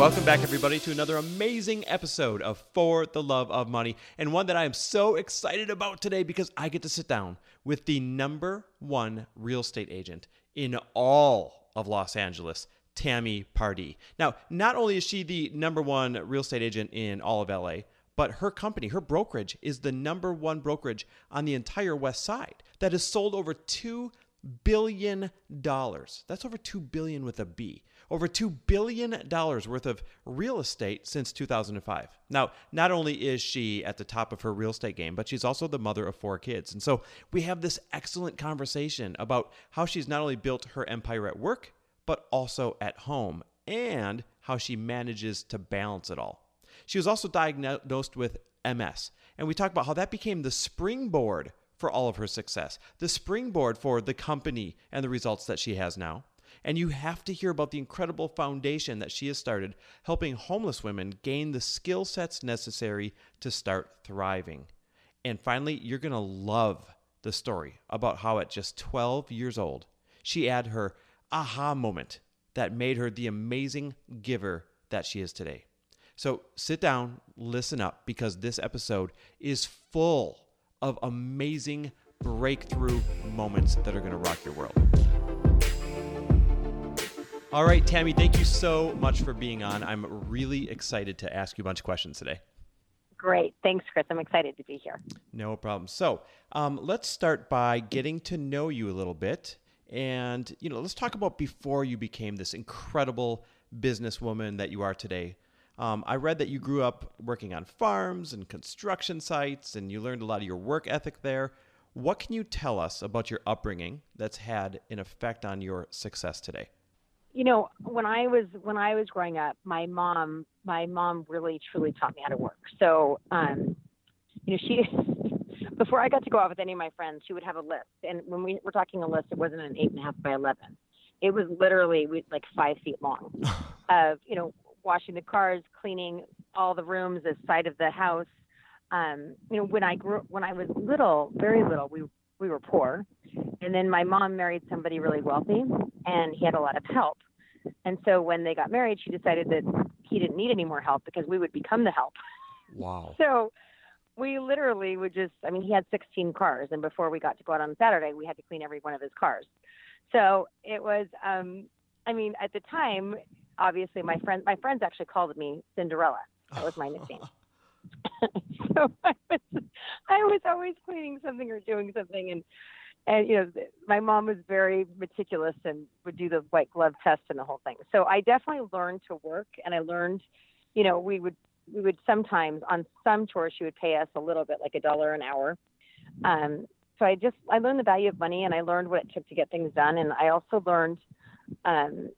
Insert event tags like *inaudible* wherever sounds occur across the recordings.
Welcome back, everybody, to another amazing episode of For the Love of Money, and one that I am so excited about today because I get to sit down with the number one real estate agent in all of Los Angeles, Tami Pardee. Now, not only is she the number one real estate agent in all of LA, but her company, her brokerage, is the number one brokerage on the entire West Side that has sold over two billion dollars. That's over two billion with a B over $2 billion worth of real estate since 2005. Now, not only is she at the top of her real estate game, but she's also the mother of four kids. And so we have this excellent conversation about how she's not only built her empire at work, but also at home, and how she manages to balance it all. She was also diagnosed with MS, and we talk about how that became the springboard for all of her success, the springboard for the company and the results that she has now. And you have to hear about the incredible foundation that she has started, helping homeless women gain the skill sets necessary to start thriving. And finally, you're going to love the story about how at just 12 years old, she had her aha moment that made her the amazing giver that she is today. So sit down, listen up, because this episode is full of amazing breakthrough moments that are going to rock your world. All right, Tami, thank you so much for being on. I'm really excited to ask you a bunch of questions today. Great. Thanks, Chris. I'm excited to be here. No problem. So um, let's start by getting to know you a little bit. And, you know, let's talk about before you became this incredible businesswoman that you are today. Um, I read that you grew up working on farms and construction sites, and you learned a lot of your work ethic there. What can you tell us about your upbringing that's had an effect on your success today? You know, when I was when I was growing up, my mom my mom really truly taught me how to work. So, um, you know, she *laughs* before I got to go out with any of my friends, she would have a list, and when we were talking a list, it wasn't an eight and a half by eleven. It was literally like five feet long, *laughs* of you know, washing the cars, cleaning all the rooms, the side of the house. Um, you know, when I grew when I was little, very little, we we were poor, and then my mom married somebody really wealthy, and he had a lot of help. And so when they got married, she decided that he didn't need any more help because we would become the help. Wow. *laughs* So we literally would just, I mean, he had 16 cars, and before we got to go out on Saturday, we had to clean every one of his cars. So it was, um, I mean, at the time, obviously, my friend, my friends actually called me Cinderella. That was my nickname. *laughs* *laughs* so I was, I was always cleaning something or doing something, and and you know my mom was very meticulous and would do the white glove test and the whole thing. So i definitely learned to work and i learned you know we would we would sometimes on some tours she would pay us a little bit like a dollar an hour. Um, so i just i learned the value of money and i learned what it took to get things done. And i also learned um,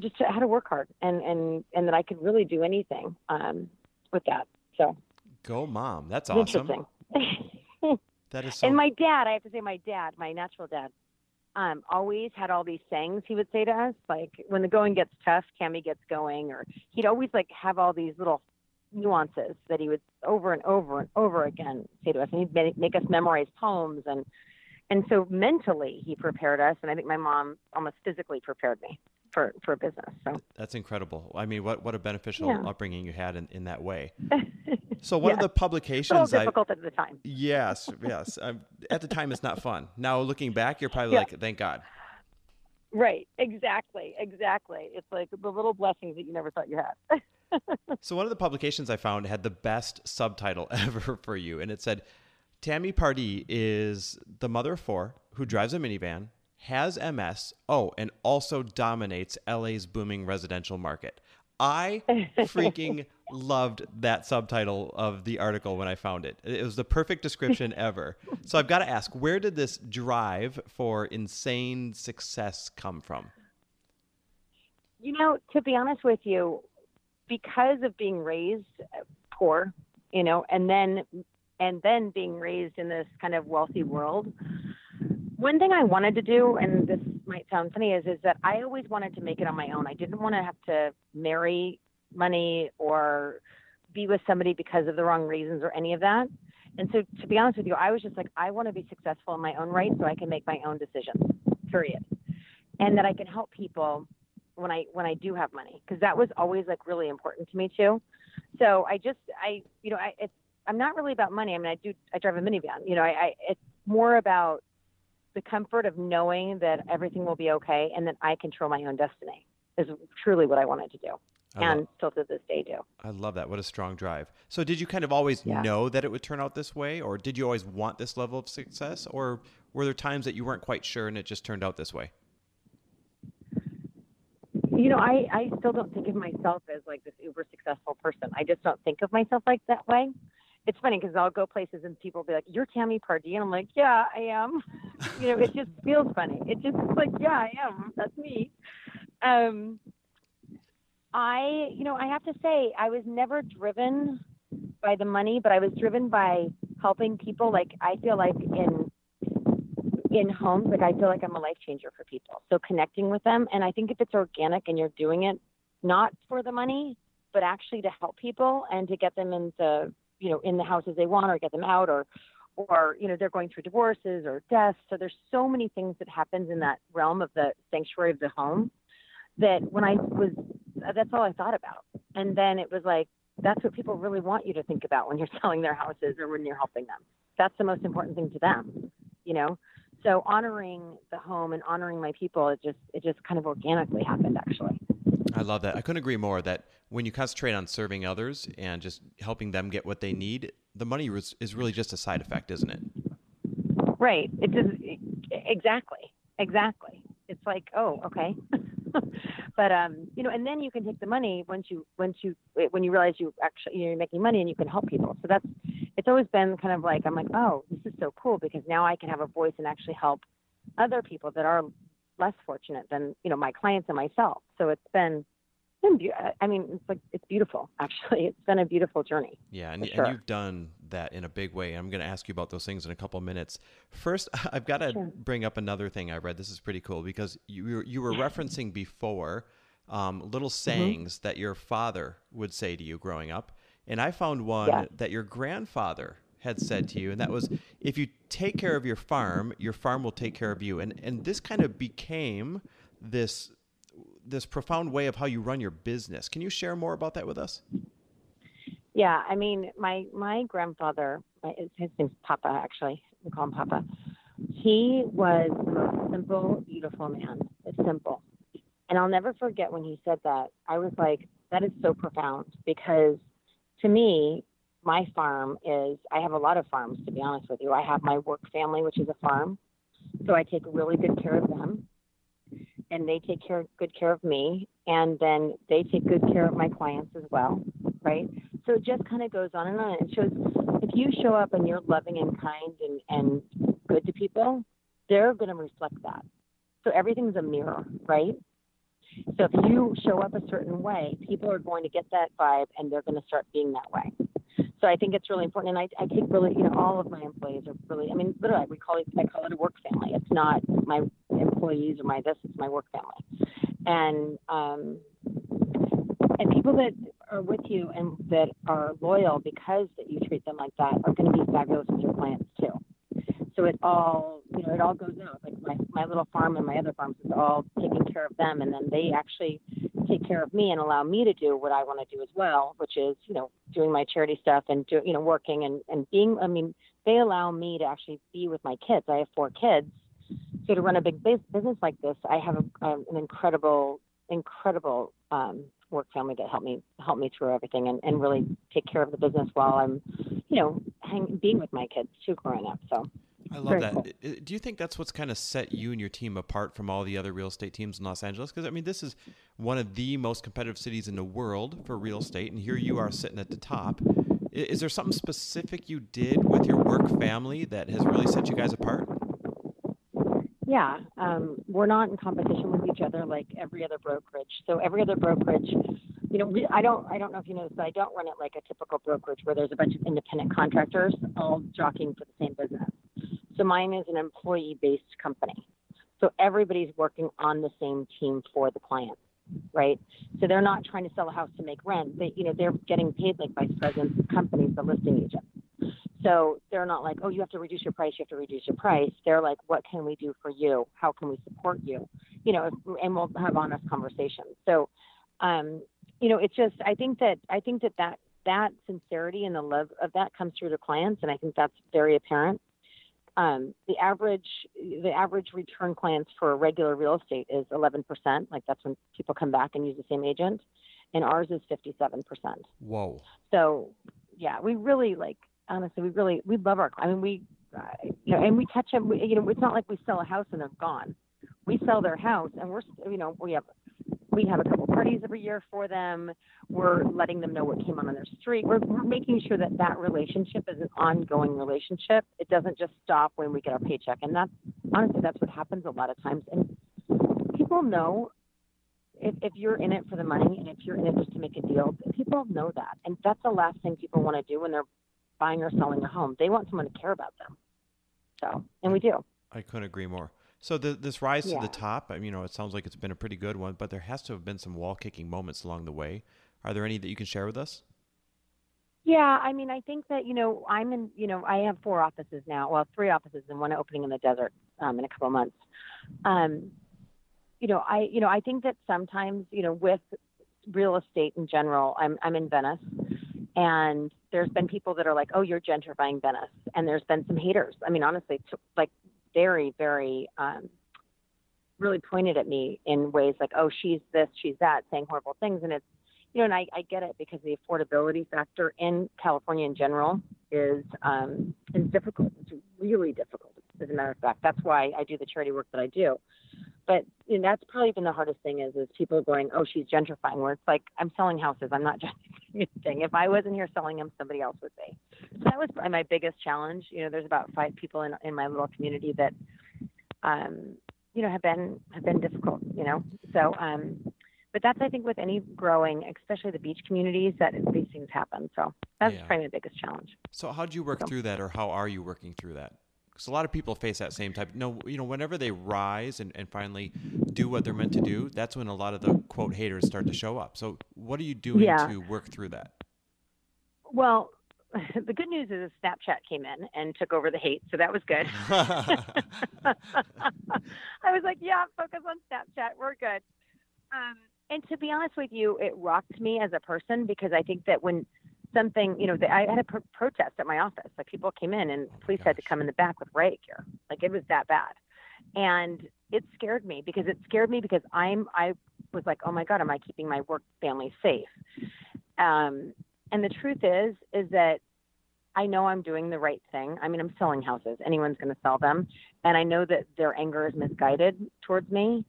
just how to work hard and and and that i could really do anything um, with that. So go mom. That's awesome *laughs* That is so. And my dad, I have to say, my dad, my natural dad, um, always had all these sayings he would say to us, like when the going gets tough, Tami gets going, or he'd always like have all these little nuances that he would over and over and over again say to us, and he'd make us memorize poems and and so mentally he prepared us, and I think my mom almost physically prepared me for for business. So that's incredible. I mean, what what a beneficial yeah. upbringing you had in, in that way. *laughs* So one of the publications, a difficult I, at the time. Yes, yes. *laughs* Um, at the time, it's not fun. Now looking back, you're probably yeah. like, thank God. Right. Exactly. Exactly. It's like the little blessings that you never thought you had. *laughs* so one of the publications I found had the best subtitle ever for you, and it said, "Tami Pardee is the mother of four who drives a minivan." Has MS, oh, and also dominates LA's booming residential market. I *laughs* freaking loved that subtitle of the article when I found it. It was the perfect description *laughs* ever. So I've got to ask, where did this drive for insane success come from? You know, to be honest with you, because of being raised uh, poor, you know, and then and then being raised in this kind of wealthy world. One thing I wanted to do, and this might sound funny, is is that I always wanted to make it on my own. I didn't want to have to marry money or be with somebody because of the wrong reasons or any of that. And so, to be honest with you, I was just like, I want to be successful in my own right so I can make my own decisions, period. And that I can help people when I when I do have money, because that was always like really important to me too. So I just I you know I it's I'm not really about money. I mean I do I drive a minivan. You know I, I it's more about the comfort of knowing that everything will be okay and that I control my own destiny is truly what I wanted to do. I and love, still to this day do. I love that. What a strong drive. So did you kind of always yeah. know that it would turn out this way or did you always want this level of success or were there times that you weren't quite sure and it just turned out this way? You know, I, I still don't think of myself as like this uber successful person. I just don't think of myself like that way. It's funny because I'll go places and people will be like, "You're Tami Pardee," and I'm like, "Yeah, I am." *laughs* you know, it just feels funny. It just like, "Yeah, I am. That's me." Um, I, you know, I have to say, I was never driven by the money, but I was driven by helping people. Like I feel like in in homes, like I feel like I'm a life changer for people. So connecting with them, and I think if it's organic and you're doing it not for the money, but actually to help people and to get them into, you know, in the houses they want or get them out or or you know they're going through divorces or deaths. So there's so many things that happens in that realm of the sanctuary of the home that when i was that's all i thought about. And then it was like that's what people really want you to think about when you're *laughs* selling their houses or when you're helping them. That's the most important thing to them you know? So honoring the home and honoring my people, it just it just kind of organically happened actually. I love that. I couldn't agree more that when you concentrate on serving others and just helping them get what they need, the money is really just a side effect, isn't it? Right. It just exactly. Exactly. It's like, oh, okay. *laughs* but um, you know, and then you can take the money once you once you when you realize you actually you're making money and you can help people. So that's it's always been kind of like I'm like, oh, this is so cool because now I can have a voice and actually help other people that are less fortunate than you know my clients and myself. So it's been I mean, it's like it's beautiful. *laughs* Actually, it's been a beautiful journey. Yeah, and, sure. and you've done that in a big way. I'm going to ask you about those things in a couple of minutes. First, *laughs* I've got to sure. bring up another thing I read. This is pretty cool because you were, you were *laughs* referencing before um, little mm-hmm. sayings mm-hmm. that your father would say to you growing up, and I found one yeah. that your grandfather had said to you, and that was, "If you take care of your farm, your farm will take care of you." And and this kind of became this this profound way of how you run your business. Can you share more about that with us? Yeah, I mean, my my grandfather, his name's Papa. Actually, we call him Papa. He was the most simple, beautiful man. It's simple, and I'll never forget when he said that. I was like, that is so profound because to me, my farm is. I have a lot of farms, to be honest with you. I have my work family, which is a farm, so I take really good care of them and they take care good care of me and then they take good care of my clients as well right so it just kind of goes on and on it shows if you show up and you're loving and kind and, and good to people they're going to reflect that so everything's a mirror right so if you show up a certain way people are going to get that vibe and they're going to start being that way so I think it's really important. And I, I take really, you know, all of my employees are really, I mean, literally, we call it, I call it a work family. It's not my employees or my this, it's my work family. And, um, and people that are with you and that are loyal because that you treat them like that are going to be fabulous with your clients too. So it all, you know, it all goes out. Like my, my little farm and my other farms is all taking care of them. And then they actually take care of me and allow me to do what I want to do as well, which is, you know, doing my charity stuff and do, you know, working and, and being, I mean, they allow me to actually be with my kids. I have four kids. So to run a big business like this, I have a, um, an incredible, incredible um, work family that help me help me through everything and, and really take care of the business while I'm, you know, hang, being with my kids too growing up. So I love that. Cool. Do you think that's what's kind of set you and your team apart from all the other real estate teams in Los Angeles? Because I mean, this is one of the most competitive cities in the world for real estate, and here you are sitting at the top. Is there something specific you did with your work family that has really set you guys apart? Yeah, um, we're not in competition with each other like every other brokerage. So every other brokerage, you know, I don't, I don't know if you know this, but I don't run it like a typical brokerage where there's a bunch of independent contractors all jockeying for the same business. So mine is an employee-based company. So everybody's working on the same team for the client, right? So they're not trying to sell a house to make rent. They, you know, they're getting paid like vice presidents of companies, the listing agents. So they're not like, oh, you have to reduce your price, you have to reduce your price. They're like, what can we do for you? How can we support you? You know, and we'll have honest conversations. So, um, you know, it's just, I think that, I think that that, that sincerity and the love of that comes through to clients. And I think that's very apparent. Um, the average, the average return clients for regular real estate is 11%. Like that's when people come back and use the same agent. And ours is 57%. Whoa. So yeah, we really like, honestly, we really we love our. I mean, we, uh, you know, and we touch them. We, you know, it's not like we sell a house and they're gone. We sell their house, and we're, you know, we have we have a couple parties every year for them. We're letting them know what came on on their street. We're, we're making sure that that relationship is an ongoing relationship. It doesn't just stop when we get our paycheck. And that's honestly, that's what happens a lot of times. And people know if, if you're in it for the money and if you're in it just to make a deal, people know that. And that's the last thing people want to do when they're buying or selling a home. They want someone to care about them. So, and we do. I couldn't agree more. So the, this rise Yeah. to the top, I mean, you know, it sounds like it's been a pretty good one, but there has to have been some wall kicking moments along the way. Are there any that you can share with us? Yeah, I mean, I think that you know, I'm in. You know, I have four offices now. Well, three offices and one opening in the desert um, in a couple of months. Um, you know, I you know, I think that sometimes you know, with real estate in general, I'm I'm in Venice, and there's been people that are like, oh, you're gentrifying Venice, and there's been some haters. I mean, honestly, t- like very very um, really pointed at me in ways like, oh, she's this, she's that, saying horrible things, and it's you know, and I, I get it because the affordability factor in California in general is um, is difficult. It's really difficult, as a matter of fact. That's why I do the charity work that I do. But you know, that's probably been the hardest thing is is people going, oh, she's gentrifying. Where it's like I'm selling houses. I'm not *laughs* gentrifying anything. If I wasn't here selling them, somebody else would be. So that was probably my biggest challenge. You know, there's about five people in in my little community that, um, you know, have been have been difficult. You know, so um, but that's I think with any growing, especially the beach communities, that these things happen. So that's Yeah. probably my biggest challenge. So how do you work So- through that, or how are you working through that? Because a lot of people face that same type. No, you know, whenever they rise and, and finally do what they're meant to do, that's when a lot of the quote haters start to show up. So what are you doing Yeah. to work through that? Well, *laughs* the good news is Snapchat came in and took over the hate, so that was good. *laughs* I was like, yeah, focus on Snapchat. We're good. Um, and to be honest with you, it rocked me as a person because I think that when something, you know, the, I had a pro- protest at my office. Like people came in and Oh police had to come in the back with riot gear. Like it was that bad. And it scared me because it scared me because I'm, I was like, oh my God, am I keeping my work family safe? Um, and the truth is, is that I know I'm doing the right thing. I mean, I'm selling houses. Anyone's going to sell them. And I know that their anger is misguided towards me.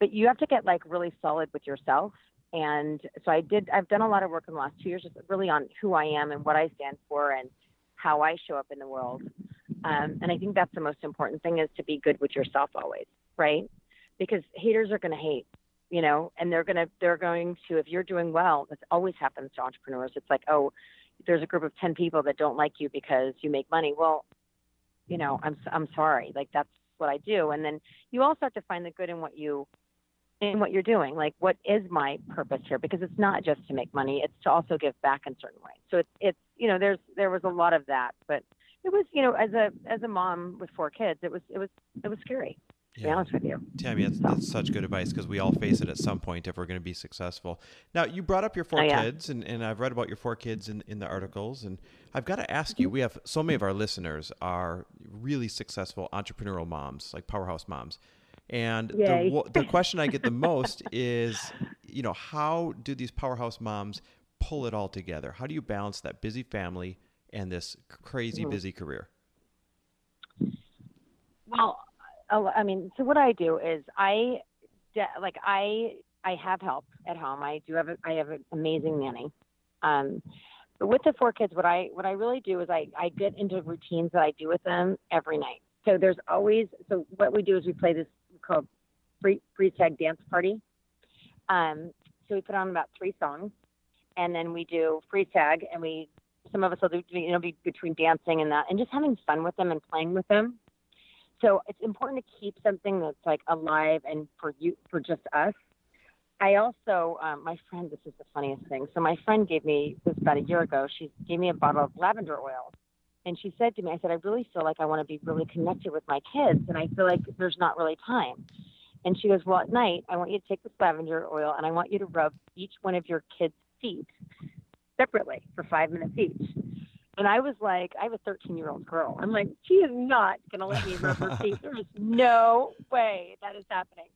But you have to get like really solid with yourself. And so I did, I've done a lot of work in the last two years, just really on who I am and what I stand for and how I show up in the world. Um, and I think that's the most important thing is to be good with yourself always, right? Because haters are going to hate, you know, and they're going to, they're going to, if you're doing well, this always happens to entrepreneurs. It's like, oh, there's a group of 10 people that don't like you because you make money. Well, you know, I'm, I'm sorry. Like that's what I do. And then you also have to find the good in what you, in what you're doing. Like, what is my purpose here? Because it's not just to make money; it's to also give back in certain ways. So it's, it's, you know, there's, there was a lot of that, but it was, you know, as a, as a mom with four kids, it was, it was, it was scary. To be honest with you. Tami, that's, that's such good advice because we all face it at some point if we're going to be successful. Now, you brought up your four Oh, yeah. kids, and, and I've read about your four kids in, in the articles. And I've got to ask Mm-hmm. you we have so many of our listeners are really successful entrepreneurial moms, like powerhouse moms. And the, the *laughs* question I get the most is, you know, how do these powerhouse moms pull it all together? How do you balance that busy family and this crazy Mhm. busy career? Well, I mean, so what I do is I, like I, I have help at home. I do have, a, I have an amazing nanny. Um, but with the four kids, what I, what I really do is I, I get into routines that I do with them every night. So there's always, so what we do is we play this called free, free tag dance party. Um, So we put on about three songs, and then we do free tag, and we some of us will do you know be between dancing and that, and just having fun with them and playing with them. So it's important to keep something that's like alive and for you for just us. I also, um, my friend, this is the funniest thing. So my friend gave me this about a year ago. She gave me a bottle of lavender oil, and she said to me, I said, I really feel like I want to be really connected with my kids, and I feel like there's not really time. And she goes, Well, at night, I want you to take this lavender oil and I want you to rub each one of your kids' feet separately for five minutes each. And I was like, I have a 13 year old girl. I'm like, she is not going to let me rub her feet. There is no way that is happening.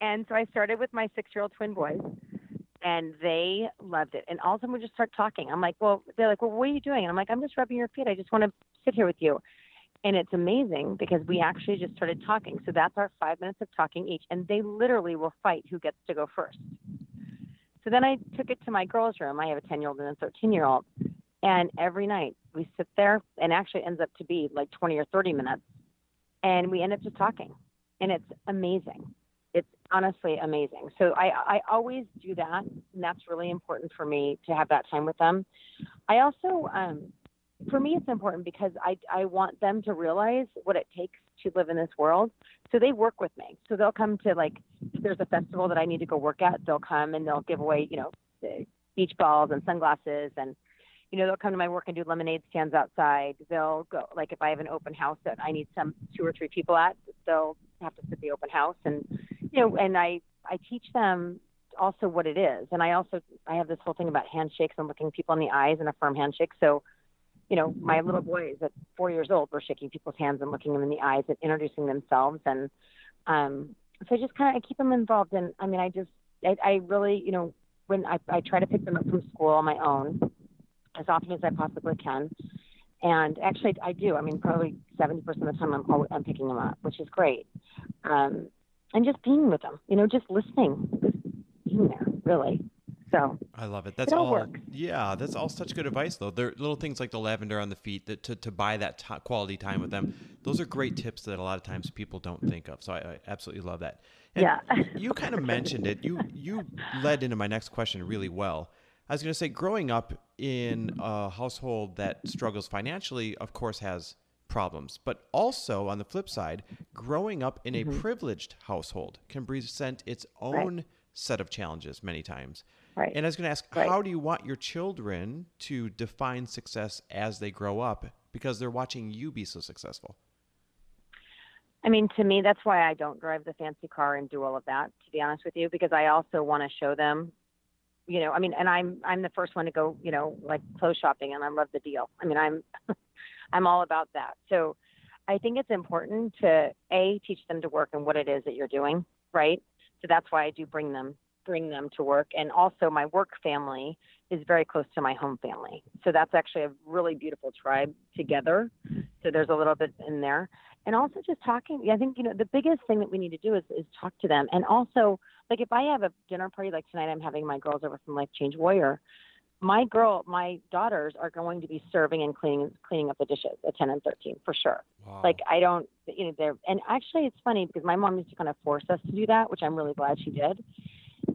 And so I started with my six year old twin boys, and they loved it. And all of them would just start talking. I'm like, well, they're like, well, what are you doing? And I'm like, I'm just rubbing your feet. I just want to sit here with you. And it's amazing because we actually just started talking. So that's our five minutes of talking each. And they literally will fight who gets to go first. So then I took it to my girls' room. I have a 10 year old and a 13 year old. And every night we sit there, and actually ends up to be like 20 or 30 minutes. And we end up just talking. And it's amazing. Honestly amazing. So I, I always do that. And that's really important for me to have that time with them. I also, um, for me, it's important because I, I want them to realize what it takes to live in this world. So they work with me. So they'll come to like, if there's a festival that I need to go work at, they'll come and they'll give away, you know, beach balls and sunglasses and, you know, they'll come to my work and do lemonade stands outside. They'll go, like if I have an open house that I need some two or three people at, they'll have to sit the open house. And, you know, and I, I teach them also what it is. And I also, I have this whole thing about handshakes and looking people in the eyes and a firm handshake. So you know, my little boys at four years old were shaking people's hands and looking them in the eyes and introducing themselves. And um, so I just kind of I keep them involved. And I mean, I just, I, I really, you know, when I, I try to pick them up from school on my own as often as I possibly can. And actually, I do. I mean, probably 70% of the time I'm, I'm picking them up, which is great. Um, and just being with them, you know, just listening, just being there, really. So I love it. That's it all. all works. Yeah, that's all such good advice, though. There are little things like the lavender on the feet that to, to buy that t- quality time with them. Those are great tips that a lot of times people don't think of. So I, I absolutely love that. And Yeah. *laughs* you kind of mentioned it. You you led into my next question really well. I was going to say, growing up in a household that struggles financially, of course, has problems. But also, on the flip side, growing up in a mm-hmm. privileged household can present its own set of challenges many times. Right. And I was going to ask, Right. how do you want your children to define success as they grow up because they're watching you be so successful? I mean, to me, that's why I don't drive the fancy car and do all of that. To be honest with you, because I also want to show them, you know, I mean, and I'm I'm the first one to go, you know, like clothes shopping, and I love the deal. I mean, I'm *laughs* I'm all about that. So, I think it's important to a teach them to work and what it is that you're doing, right? So that's why I do bring them bring them to work, and also my work family is very close to my home family. So that's actually a really beautiful tribe together. So there's a little bit in there and also just talking i think you know the biggest thing that we need to do is, is talk to them and also like if i have a dinner party like tonight i'm having my girls over from life change warrior my girl my daughters are going to be serving and cleaning cleaning up the dishes at 10 and 13 for sure Wow. like i don't you know they're and actually it's funny because my mom used to kind of force us to do that which i'm really glad she did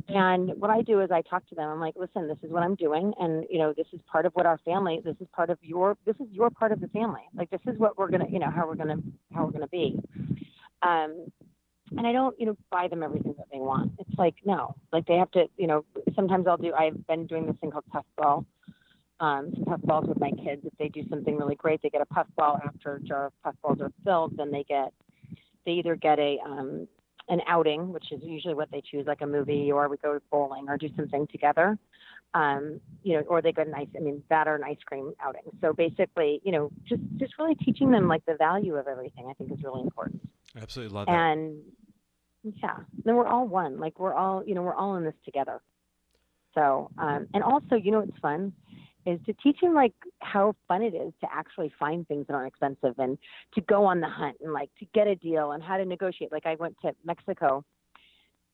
and what I do is I talk to them. I'm like, listen, this is what I'm doing, and you know, this is part of what our family. This is part of your. This is your part of the family. Like this is what we're gonna, you know, how we're gonna, how we're gonna be. Um, and I don't, you know, buy them everything that they want. It's like no, like they have to, you know. Sometimes I'll do. I've been doing this thing called puffball. Um, some puffballs with my kids. If they do something really great, they get a puffball after a jar of puffballs are filled. Then they get, they either get a um, an outing, which is usually what they choose, like a movie, or we go bowling or do something together. Um, you know, or they get an ice, I mean, that or an ice cream outing. So basically, you know, just just really teaching them like the value of everything, I think is really important. Absolutely love that. And yeah, then we're all one. Like we're all, you know, we're all in this together. So, um, and also, you know, what's fun is to teach them like how fun it is to actually find things that aren't expensive and to go on the hunt and like to get a deal and how to negotiate. Like I went to Mexico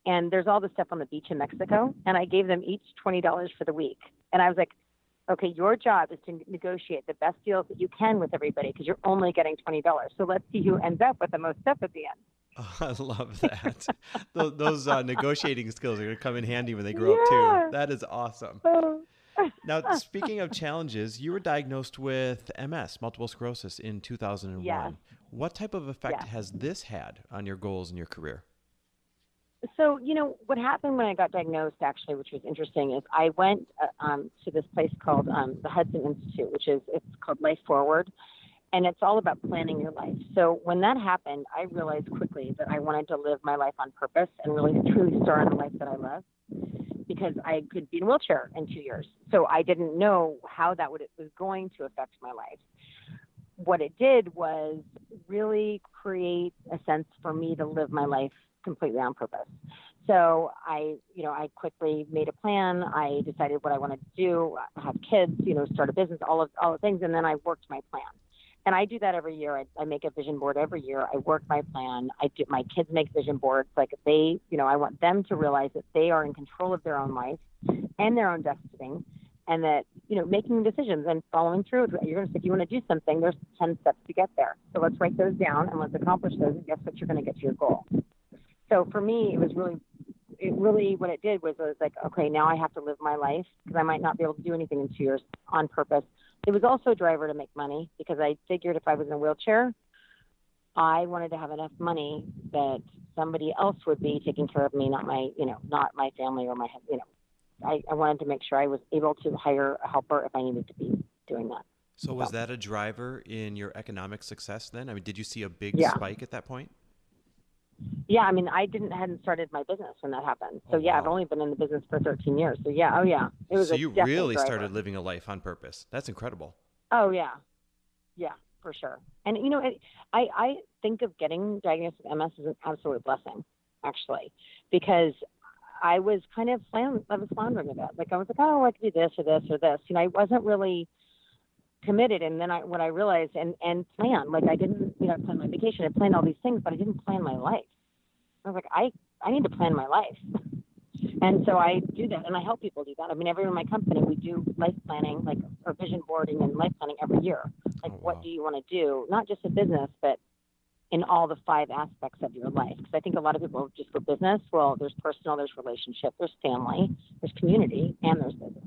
and there's all this stuff on the beach in Mexico and I gave them each $20 for the week. And I was like, okay, your job is to negotiate the best deals that you can with everybody because you're only getting $20. So let's see who ends up with the most stuff at the end. Oh, *laughs* I love that. *laughs* those, those uh, negotiating skills are going to come in handy when they grow Yeah. up too. That is awesome. *laughs* Now, speaking of challenges, you were diagnosed with MS, multiple sclerosis, in 2001. Yes. What type of effect has this had on your goals and your career? So, you know, what happened when I got diagnosed, actually, which was interesting, is I went uh, um, to this place called um, the Hudson Institute, which is it's called Life Forward, and it's all about planning your life. So when that happened, I realized quickly that I wanted to live my life on purpose and really truly start on the life that I love, because I could be in a wheelchair in two years. So I didn't know how that would was going to affect my life. What it did was really create a sense for me to live my life completely on purpose. So I, you know, I quickly made a plan. I decided what I wanted to do, have kids, you know, start a business, all of all the things, and then I worked my plan. And I do that every year. I, I make a vision board every year. I work my plan. I do. My kids make vision boards. Like they, you know, I want them to realize that they are in control of their own life and their own destiny, and that you know, making decisions and following through. You're going to, say, if you want to do something, there's ten steps to get there. So let's write those down and let's accomplish those. And guess what? You're going to get to your goal. So for me, it was really, it really what it did was it was like, okay, now I have to live my life because I might not be able to do anything in two years on purpose. It was also a driver to make money because I figured if I was in a wheelchair, I wanted to have enough money that somebody else would be taking care of me, not my, you know, not my family or my, you know, I, I wanted to make sure I was able to hire a helper if I needed to be doing that. So, was that a driver in your economic success then? I mean, did you see a big Yeah. spike at that point? Yeah, I mean, I didn't hadn't started my business when that happened. So Oh, yeah, I've only been in the business for 13 years. So yeah, oh yeah, it was so you really driver. started living a life on purpose. That's incredible. Oh yeah, yeah, for sure. And you know, it, I I think of getting diagnosed with MS as an absolute blessing, actually, because I was kind of flan- I was floundering a bit. Like I was like, oh, I could do this or this or this. You know, I wasn't really committed. And then I when I realized and and plan like I didn't you know plan my vacation, I planned all these things, but I didn't plan my life. I was like, I I need to plan my life. *laughs* And so I do that, and I help people do that. I mean, everyone in my company, we do life planning, like or vision boarding and life planning every year. Like, Oh, wow. what do you want to do? Not just in business, but in all the five aspects of your life. Because I think a lot of people just go business. Well, there's personal, there's relationship, there's family, there's community, and there's business.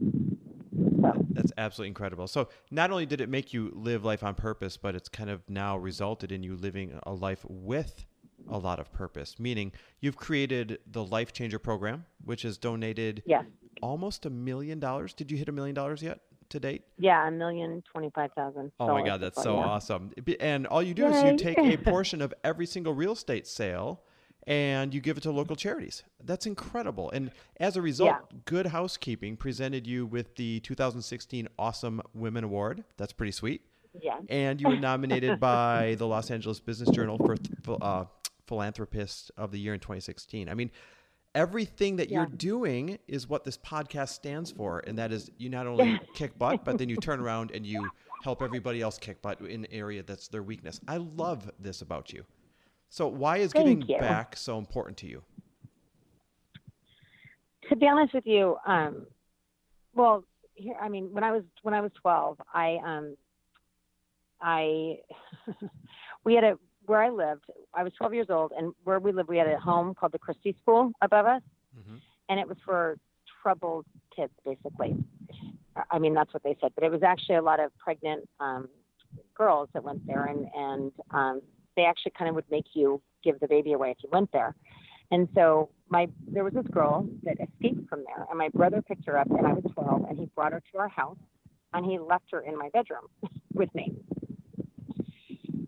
That's absolutely incredible. So, not only did it make you live life on purpose, but it's kind of now resulted in you living a life with a lot of purpose, meaning you've created the Life Changer program, which has donated yes, almost a million dollars. Did you hit a million dollars yet to date? yeah, a million twenty-five thousand. Oh my God, that's so yeah. awesome. And all you do is you take a *laughs* portion of every single real estate sale and you give it to local charities. That's incredible. And as a result, Yeah. Good Housekeeping presented you with the 2016 Awesome Women Award. That's pretty sweet. Yeah. And you were nominated by the Los Angeles Business Journal for uh, Philanthropist of the Year in 2016. I mean, everything that you're doing is what this podcast stands for. And that is you not only *laughs* kick butt, but then you turn around and you help everybody else kick butt in an area that's their weakness. I love this about you. So, why is Thank giving you. back so important to you? to be honest with you, um, well, here, I mean, when I was when I was 12, I um, I *laughs* we had a where I lived. I was 12 years old, and where we lived, we had a home called the Christie School above us, Mhm. and it was for troubled kids, basically. I mean, that's what they said, but it was actually a lot of pregnant um, girls that went there, and and um, they actually kind of would make you give the baby away if you went there. And so my there was this girl that escaped from there, and my brother picked her up, and I was 12, and he brought her to our house, and he left her in my bedroom *laughs* with me.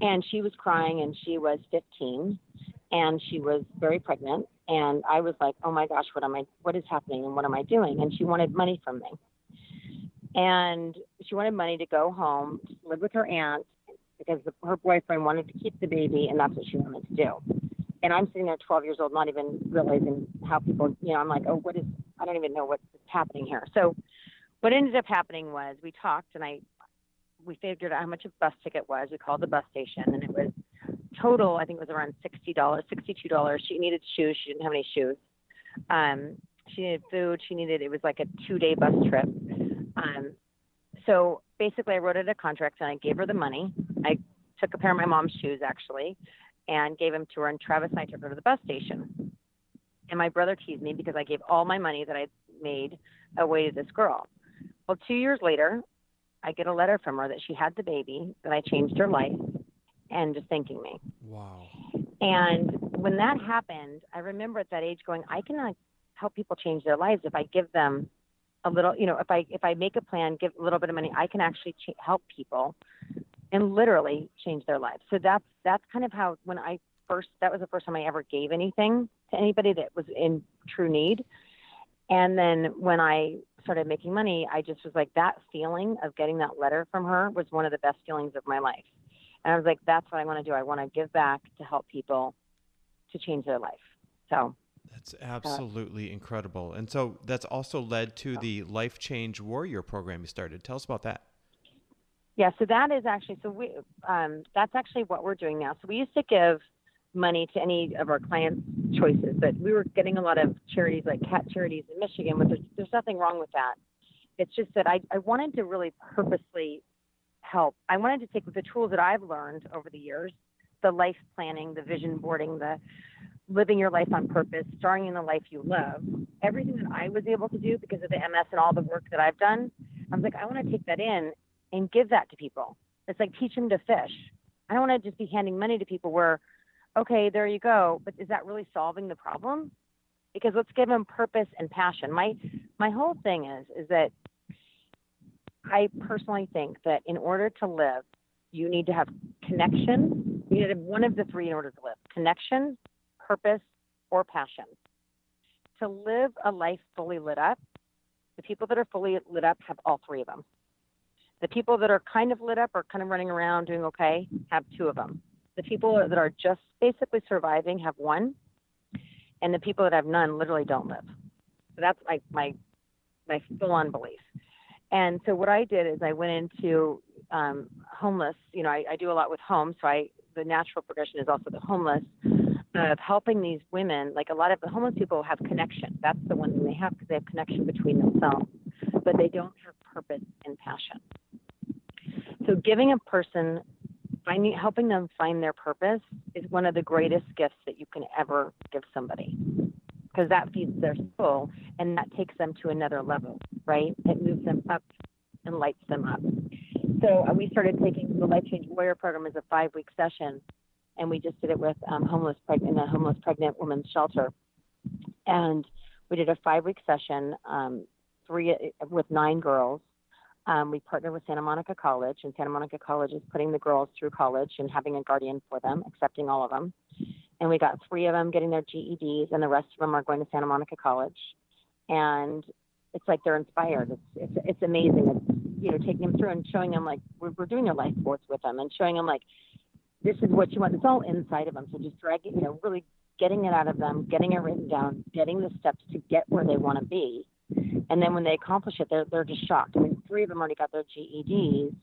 And she was crying, and she was 15, and she was very pregnant, and I was like, oh my gosh, what am I? What is happening, and what am I doing? And she wanted money from me, and she wanted money to go home, live with her aunt, because the, her boyfriend wanted to keep the baby, and that's what she wanted to do and I'm sitting there 12 years old, not even realizing how people, you know, I'm like, oh, what is, I don't even know what's happening here. So what ended up happening was we talked and I, we figured out how much a bus ticket was. We called the bus station and it was total, I think it was around $60, $62. She needed shoes. She didn't have any shoes. Um, she needed food. She needed, it was like a two day bus trip. Um, so basically I wrote out a contract and I gave her the money. I took a pair of my mom's shoes actually and gave them to her. And Travis and I took her to the bus station. And my brother teased me because I gave all my money that I made away to this girl. Well, two years later, I get a letter from her that she had the baby, that I changed her life, and just thanking me. Wow. And when that happened, I remember at that age going, I can uh, help people change their lives if I give them a little, you know, if I if I make a plan, give a little bit of money, I can actually ch- help people and literally change their lives. So that's that's kind of how when I first that was the first time I ever gave anything to anybody that was in true need. And then when I started making money, I just was like that feeling of getting that letter from her was one of the best feelings of my life. And I was like, that's what I want to do. I want to give back to help people to change their life. So that's absolutely uh, incredible. And so that's also led to the Life Change Warrior program you started. Tell us about that. Yeah, so that is actually so we um, that's actually what we're doing now. So we used to give money to any of our clients' choices, but we were getting a lot of charities like cat charities in Michigan, but there's, there's nothing wrong with that. It's just that I, I wanted to really purposely help. I wanted to take the tools that I've learned over the years, the life planning, the vision boarding, the living your life on purpose, starting in the life you love, everything that I was able to do because of the MS and all the work that I've done, I was like, I want to take that in and give that to people. It's like teach them to fish. I don't want to just be handing money to people where, okay, there you go, but is that really solving the problem? Because let's give them purpose and passion. My my whole thing is is that I personally think that in order to live, you need to have connection. You need to have one of the three in order to live: connection, purpose, or passion. To live a life fully lit up, the people that are fully lit up have all three of them. The people that are kind of lit up or kind of running around doing okay have two of them. The people that are just basically surviving have one, and the people that have none literally don't live. So that's like my my full-on belief. And so what I did is I went into um, homeless. You know, I, I do a lot with homes, so I the natural progression is also the homeless of helping these women. Like a lot of the homeless people have connection. That's the one thing they have because they have connection between themselves, but they don't have purpose and passion. So giving a person finding helping them find their purpose is one of the greatest gifts that you can ever give somebody because that feeds their soul and that takes them to another level right? It moves them up and lights them up. So uh, we started taking the life change warrior program as a five week session and we just did it with um, homeless pregnant in a homeless pregnant women's shelter. And we did a five week session um, three uh, with nine girls um, we partnered with Santa Monica College, and Santa Monica College is putting the girls through college and having a guardian for them, accepting all of them. And we got three of them getting their GEDs, and the rest of them are going to Santa Monica College. And it's like they're inspired. It's it's, it's amazing. It's you know taking them through and showing them like we're, we're doing their life boards with them and showing them like this is what you want. It's all inside of them. So just dragging, you know, really getting it out of them, getting it written down, getting the steps to get where they want to be and then when they accomplish it, they're they're just shocked. I mean, three of them already got their GEDs,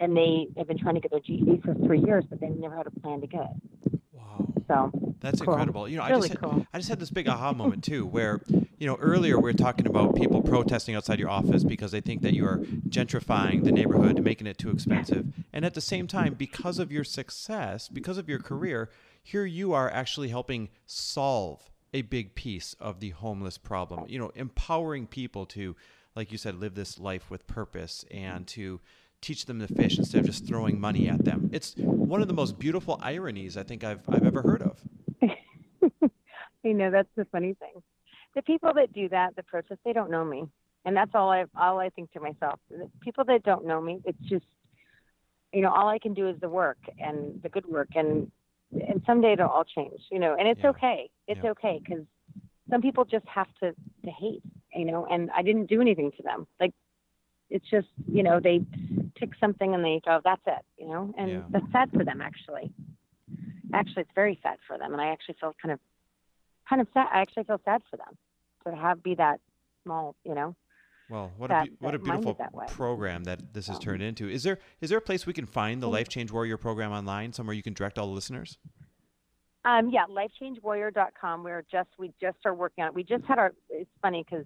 and they have been trying to get their GED for three years, but they've never had a plan to get it. Wow. So that's cool. incredible. You know, really I just had, cool. I just had this big aha moment too, where you know earlier we were talking about people protesting outside your office because they think that you are gentrifying the neighborhood, making it too expensive, and at the same time, because of your success, because of your career, here you are actually helping solve a big piece of the homeless problem. You know, empowering people to, like you said, live this life with purpose and to teach them to fish instead of just throwing money at them. It's one of the most beautiful ironies I think I've I've ever heard of. *laughs* you know, that's the funny thing. The people that do that, the protest, they don't know me, and that's all I all I think to myself. The people that don't know me, it's just, you know, all I can do is the work and the good work, and and someday it'll all change, you know, and it's Yeah. okay. It's Yeah. okay because some people just have to to hate, you know, and I didn't do anything to them. Like it's just, you know, they pick something and they go, that's it, you know, and Yeah. that's sad for them actually. Actually, it's very sad for them, and I actually feel kind of, kind of sad. I actually feel sad for them to have be that small, you know. Well, what that- a be- what a beautiful that program that this has turned into. Is there is there a place we can find the Life Change Warrior program online? Somewhere you can direct all the listeners? Um, yeah, lifechangewarrior.com. We're just we just are working on it. We just had our. It's funny because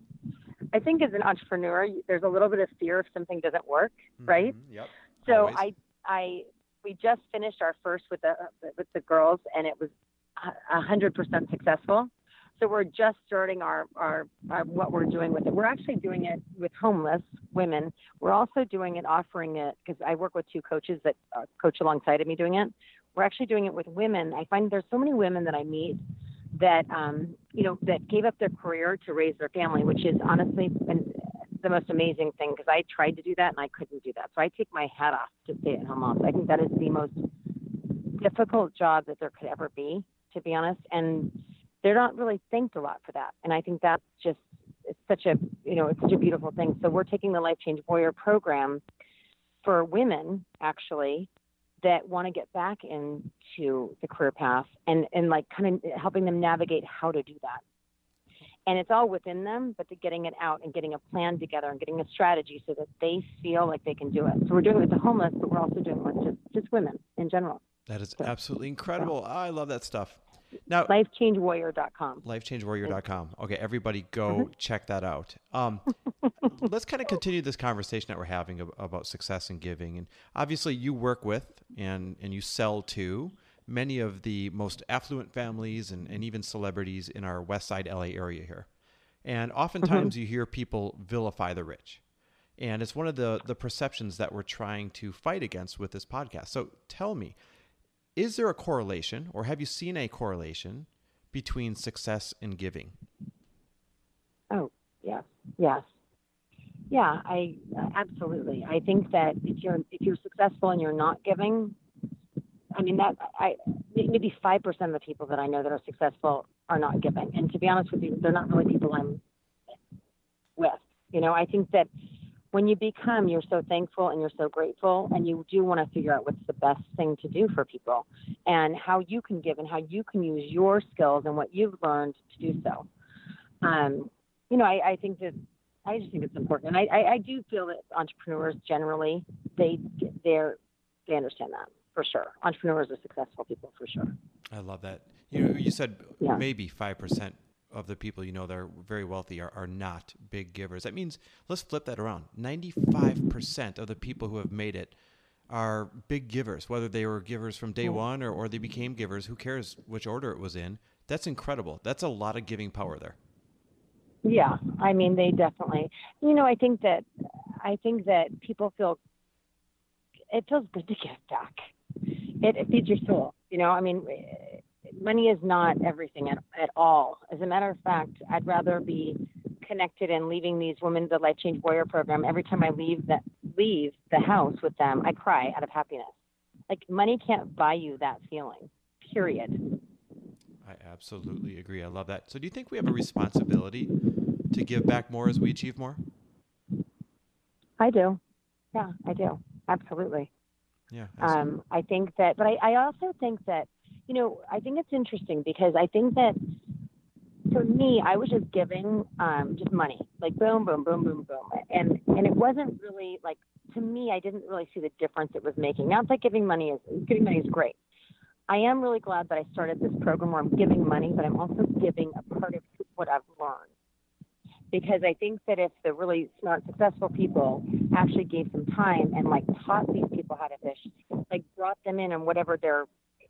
I think as an entrepreneur, there's a little bit of fear if something doesn't work, right? Mhm, Yep. So Always. I I we just finished our first with the with the girls, and it was a hundred percent successful. So we're just starting our, our, our what we're doing with it. We're actually doing it with homeless women. We're also doing it, offering it because I work with two coaches that uh, coach alongside of me doing it. We're actually doing it with women. I find there's so many women that I meet that um, you know that gave up their career to raise their family, which is honestly the most amazing thing because I tried to do that and I couldn't do that. So I take my hat off to stay-at-home moms. I think that is the most difficult job that there could ever be, to be honest. And they're not really thanked a lot for that. And I think that's just it's such a you know it's such a beautiful thing. So we're taking the Life Change Warrior program for women actually that want to get back into the career path and and like kind of helping them navigate how to do that. And it's all within them but to getting it out and getting a plan together and getting a strategy so that they feel like they can do it. So we're doing it with the homeless but we're also doing it with just just women in general. That is absolutely incredible. So. i love that stuff now, lifechangewarrior.com. Lifechangewarrior.com. Okay, everybody go mm-hmm. check that out. Um, *laughs* let's kind of continue this conversation that we're having about success and giving. And obviously, you work with and, and you sell to many of the most affluent families and, and even celebrities in our West Side LA area here. And oftentimes, mm-hmm. you hear people vilify the rich. And it's one of the, the perceptions that we're trying to fight against with this podcast. So tell me, is there a correlation, or have you seen a correlation between success and giving? Oh, yes, yes, yeah. I absolutely. I think that if you're if you're successful and you're not giving, I mean that I maybe five percent of the people that I know that are successful are not giving. And to be honest with you, they're not really people I'm with. You know, I think that when you become, you're so thankful and you're so grateful, and you do want to figure out what's the best thing to do for people and how you can give and how you can use your skills and what you've learned to do so. Um, you know, I, I think that I just think it's important, and I, I, I do feel that entrepreneurs generally they they're they understand that for sure. Entrepreneurs are successful people for sure. I love that. You know, you said yeah. maybe five percent of the people you know that are very wealthy are, are not big givers. That means let's flip that around. 95% of the people who have made it are big givers, whether they were givers from day one or, or they became givers. Who cares which order it was in? That's incredible. That's a lot of giving power there. Yeah, I mean, they definitely. You know, I think that I think that people feel it feels good to give back. It, it feeds your soul. You know, I mean, money is not everything at, at all. As a matter of fact, I'd rather be connected and leaving these women the Life Change Warrior program. Every time I leave that leave the house with them, I cry out of happiness. Like money can't buy you that feeling. Period. I absolutely agree. I love that. So, do you think we have a responsibility to give back more as we achieve more? I do. Yeah, I do. Absolutely. Yeah. Um, I think that, but I, I also think that you know, I think it's interesting because I think that for me, I was just giving um, just money, like boom, boom, boom, boom, boom, and and it wasn't really like to me. I didn't really see the difference it was making. Not that giving money is giving money is great. I am really glad that I started this program where I'm giving money, but I'm also giving a part of what I've learned. Because I think that if the really smart, successful people actually gave some time and like taught these people how to fish, like brought them in and whatever their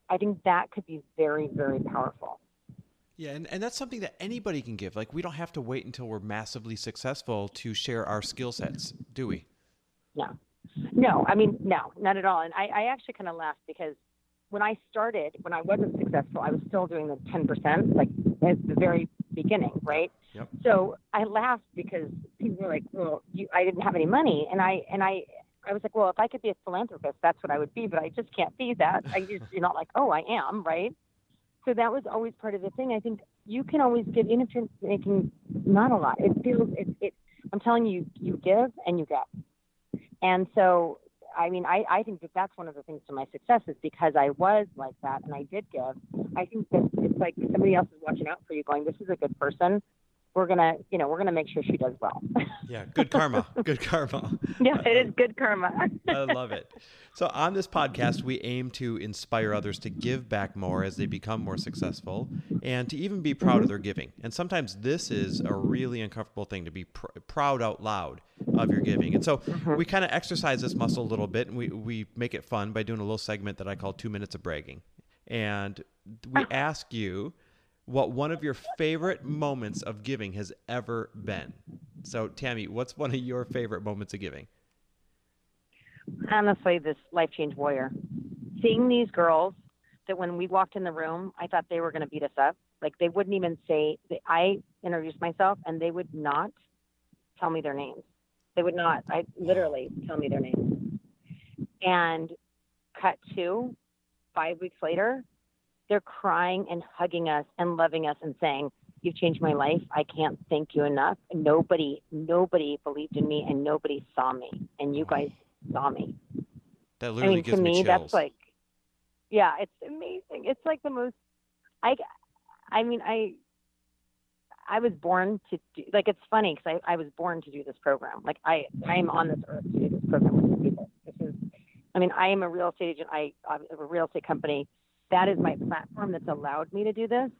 I think that could be very, very powerful. Yeah, and, and that's something that anybody can give. Like, we don't have to wait until we're massively successful to share our skill sets, do we? No. No, I mean, no, not at all. And I, I actually kind of laughed because when I started, when I wasn't successful, I was still doing the 10%, like at the very beginning, right? Yep. So I laughed because people were like, well, you, I didn't have any money. And I, and I, I was like, well, if I could be a philanthropist, that's what I would be, but I just can't be that. I just, you're not like, oh, I am, right? So that was always part of the thing. I think you can always give, in making not a lot. It feels, it, it I'm telling you, you give and you get. And so, I mean, I, I think that that's one of the things to my success is because I was like that and I did give. I think that it's like somebody else is watching out for you, going, "This is a good person we're gonna you know we're gonna make sure she does well *laughs* yeah good karma good karma yeah it is good karma *laughs* i love it so on this podcast we aim to inspire others to give back more as they become more successful and to even be proud mm-hmm. of their giving and sometimes this is a really uncomfortable thing to be pr- proud out loud of your giving. And so we kind of exercise this muscle a little bit and we, we make it fun by doing a little segment that I call two minutes of bragging. And we *laughs* ask you what one of your favorite moments of giving has ever been. So, Tami, what's one of your favorite moments of giving? Honestly, this life change warrior. Seeing these girls that when we walked in the room, I thought they were going to beat us up. Like they wouldn't even say, I introduced myself and they would not tell me their names. They would not, I literally tell me their names. And cut to five weeks later, they're crying and hugging us and loving us and saying, You've changed my life. I can't thank you enough. Nobody, nobody believed in me and nobody saw me. And you guys saw me. That literally I mean, gives to me, chills. that's like, yeah, it's amazing. It's like the most. I, I mean, I, I was born to do. Like, it's funny because I, I was born to do this program. Like, I, I am on this earth to do this program with these people. This is, I mean, I am a real estate agent. I, I have a real estate company. That is my platform that's allowed me to do this.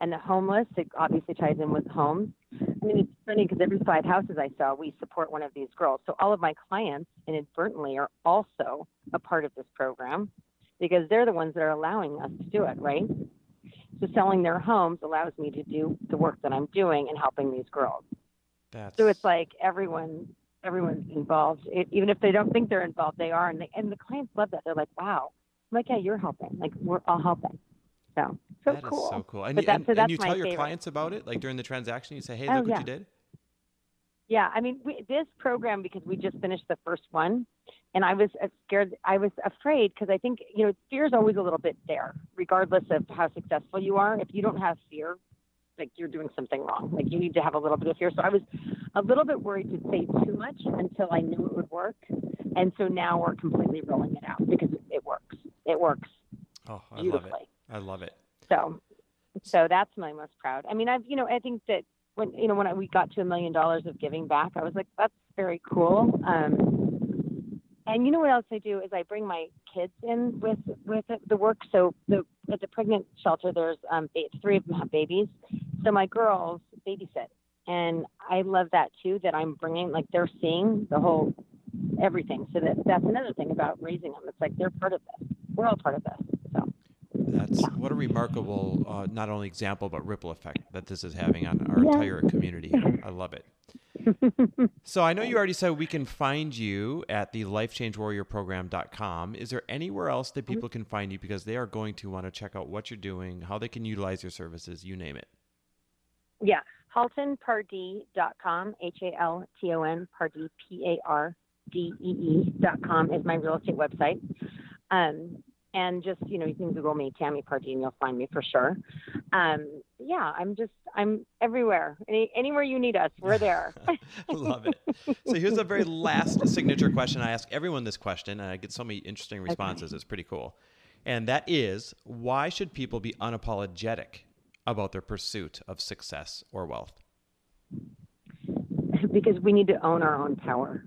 And the homeless, it obviously ties in with homes. I mean, it's funny because every five houses I sell, we support one of these girls. So all of my clients inadvertently are also a part of this program because they're the ones that are allowing us to do it, right? So selling their homes allows me to do the work that I'm doing and helping these girls. That's, So it's like everyone, everyone's involved. It, even if they don't think they're involved, they are, and, they, and the clients love that. They're like, "Wow!" I'm like, "Yeah, you're helping. Like we're all helping." So so that is cool. so cool. And, that- and, so and you tell your favorite. clients about it, like during the transaction, you say, "Hey, Oh, look what yeah. you did." Yeah, I mean, we, this program because we just finished the first one, and I was uh, scared. I was afraid because I think you know fear is always a little bit there, regardless of how successful you are. If you don't have fear, like you're doing something wrong. Like you need to have a little bit of fear. So I was a little bit worried to say too much until I knew it would work, and so now we're completely rolling it out because it, it works. It works Oh, I love it. I love it. So, so that's my most proud. I mean, I've you know I think that when you know when I, we got to a million dollars of giving back, I was like, that's very cool. Um, and you know what else I do is I bring my kids in with with the work. So the at the pregnant shelter, there's um, three of them have babies. So my girls babysit, and I love that too. That I'm bringing like they're seeing the whole everything. So that that's another thing about raising them. It's like they're part of this. We're all part of this. So. That's what a remarkable, uh, not only example but ripple effect that this is having on our Yeah. entire community. *laughs* I love it. so I know you already said we can find you at the lifechangewarriorprogram.com. Is there anywhere else that people can find you because they are going to want to check out what you're doing, how they can utilize your services, you name it. Yeah, haltonpardee.com, H A L T O N, Pardee, P A R D E E dot com is my real estate website. Um, and just, you know, you can Google me, Tami Pardee, and you'll find me for sure. Um, yeah, I'm just, I'm everywhere. Any, anywhere you need us, we're there. *laughs* Love it. So here's the very last signature question. I ask everyone this question, and I get so many interesting responses. It's pretty cool. And that is why should people be unapologetic about their pursuit of success or wealth? because we need to own our own power.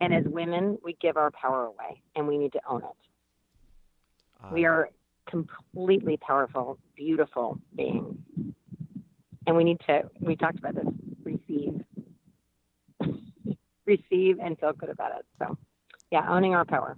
And as women, we give our power away, and we need to own it. We Uh, are completely powerful, beautiful beings. And we need to, we talked about this, receive. *laughs* receive and feel good about it. So, yeah, owning our power.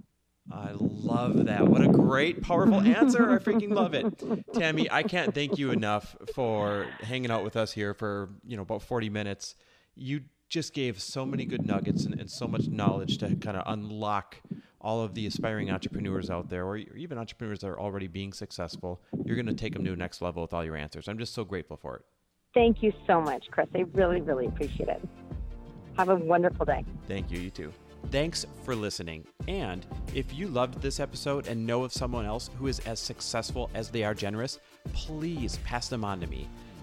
I love that. What a great, powerful answer. I freaking love it. *laughs* Tami, I can't thank you enough for hanging out with us here for, you know, about 40 minutes. You just gave so many good nuggets and, and so much knowledge to kind of unlock all of the aspiring entrepreneurs out there or even entrepreneurs that are already being successful. You're going to take them to the next level with all your answers. I'm just so grateful for it. Thank you so much, Chris. I really, really appreciate it. Have a wonderful day. Thank you. You too. Thanks for listening. And if you loved this episode and know of someone else who is as successful as they are generous, please pass them on to me.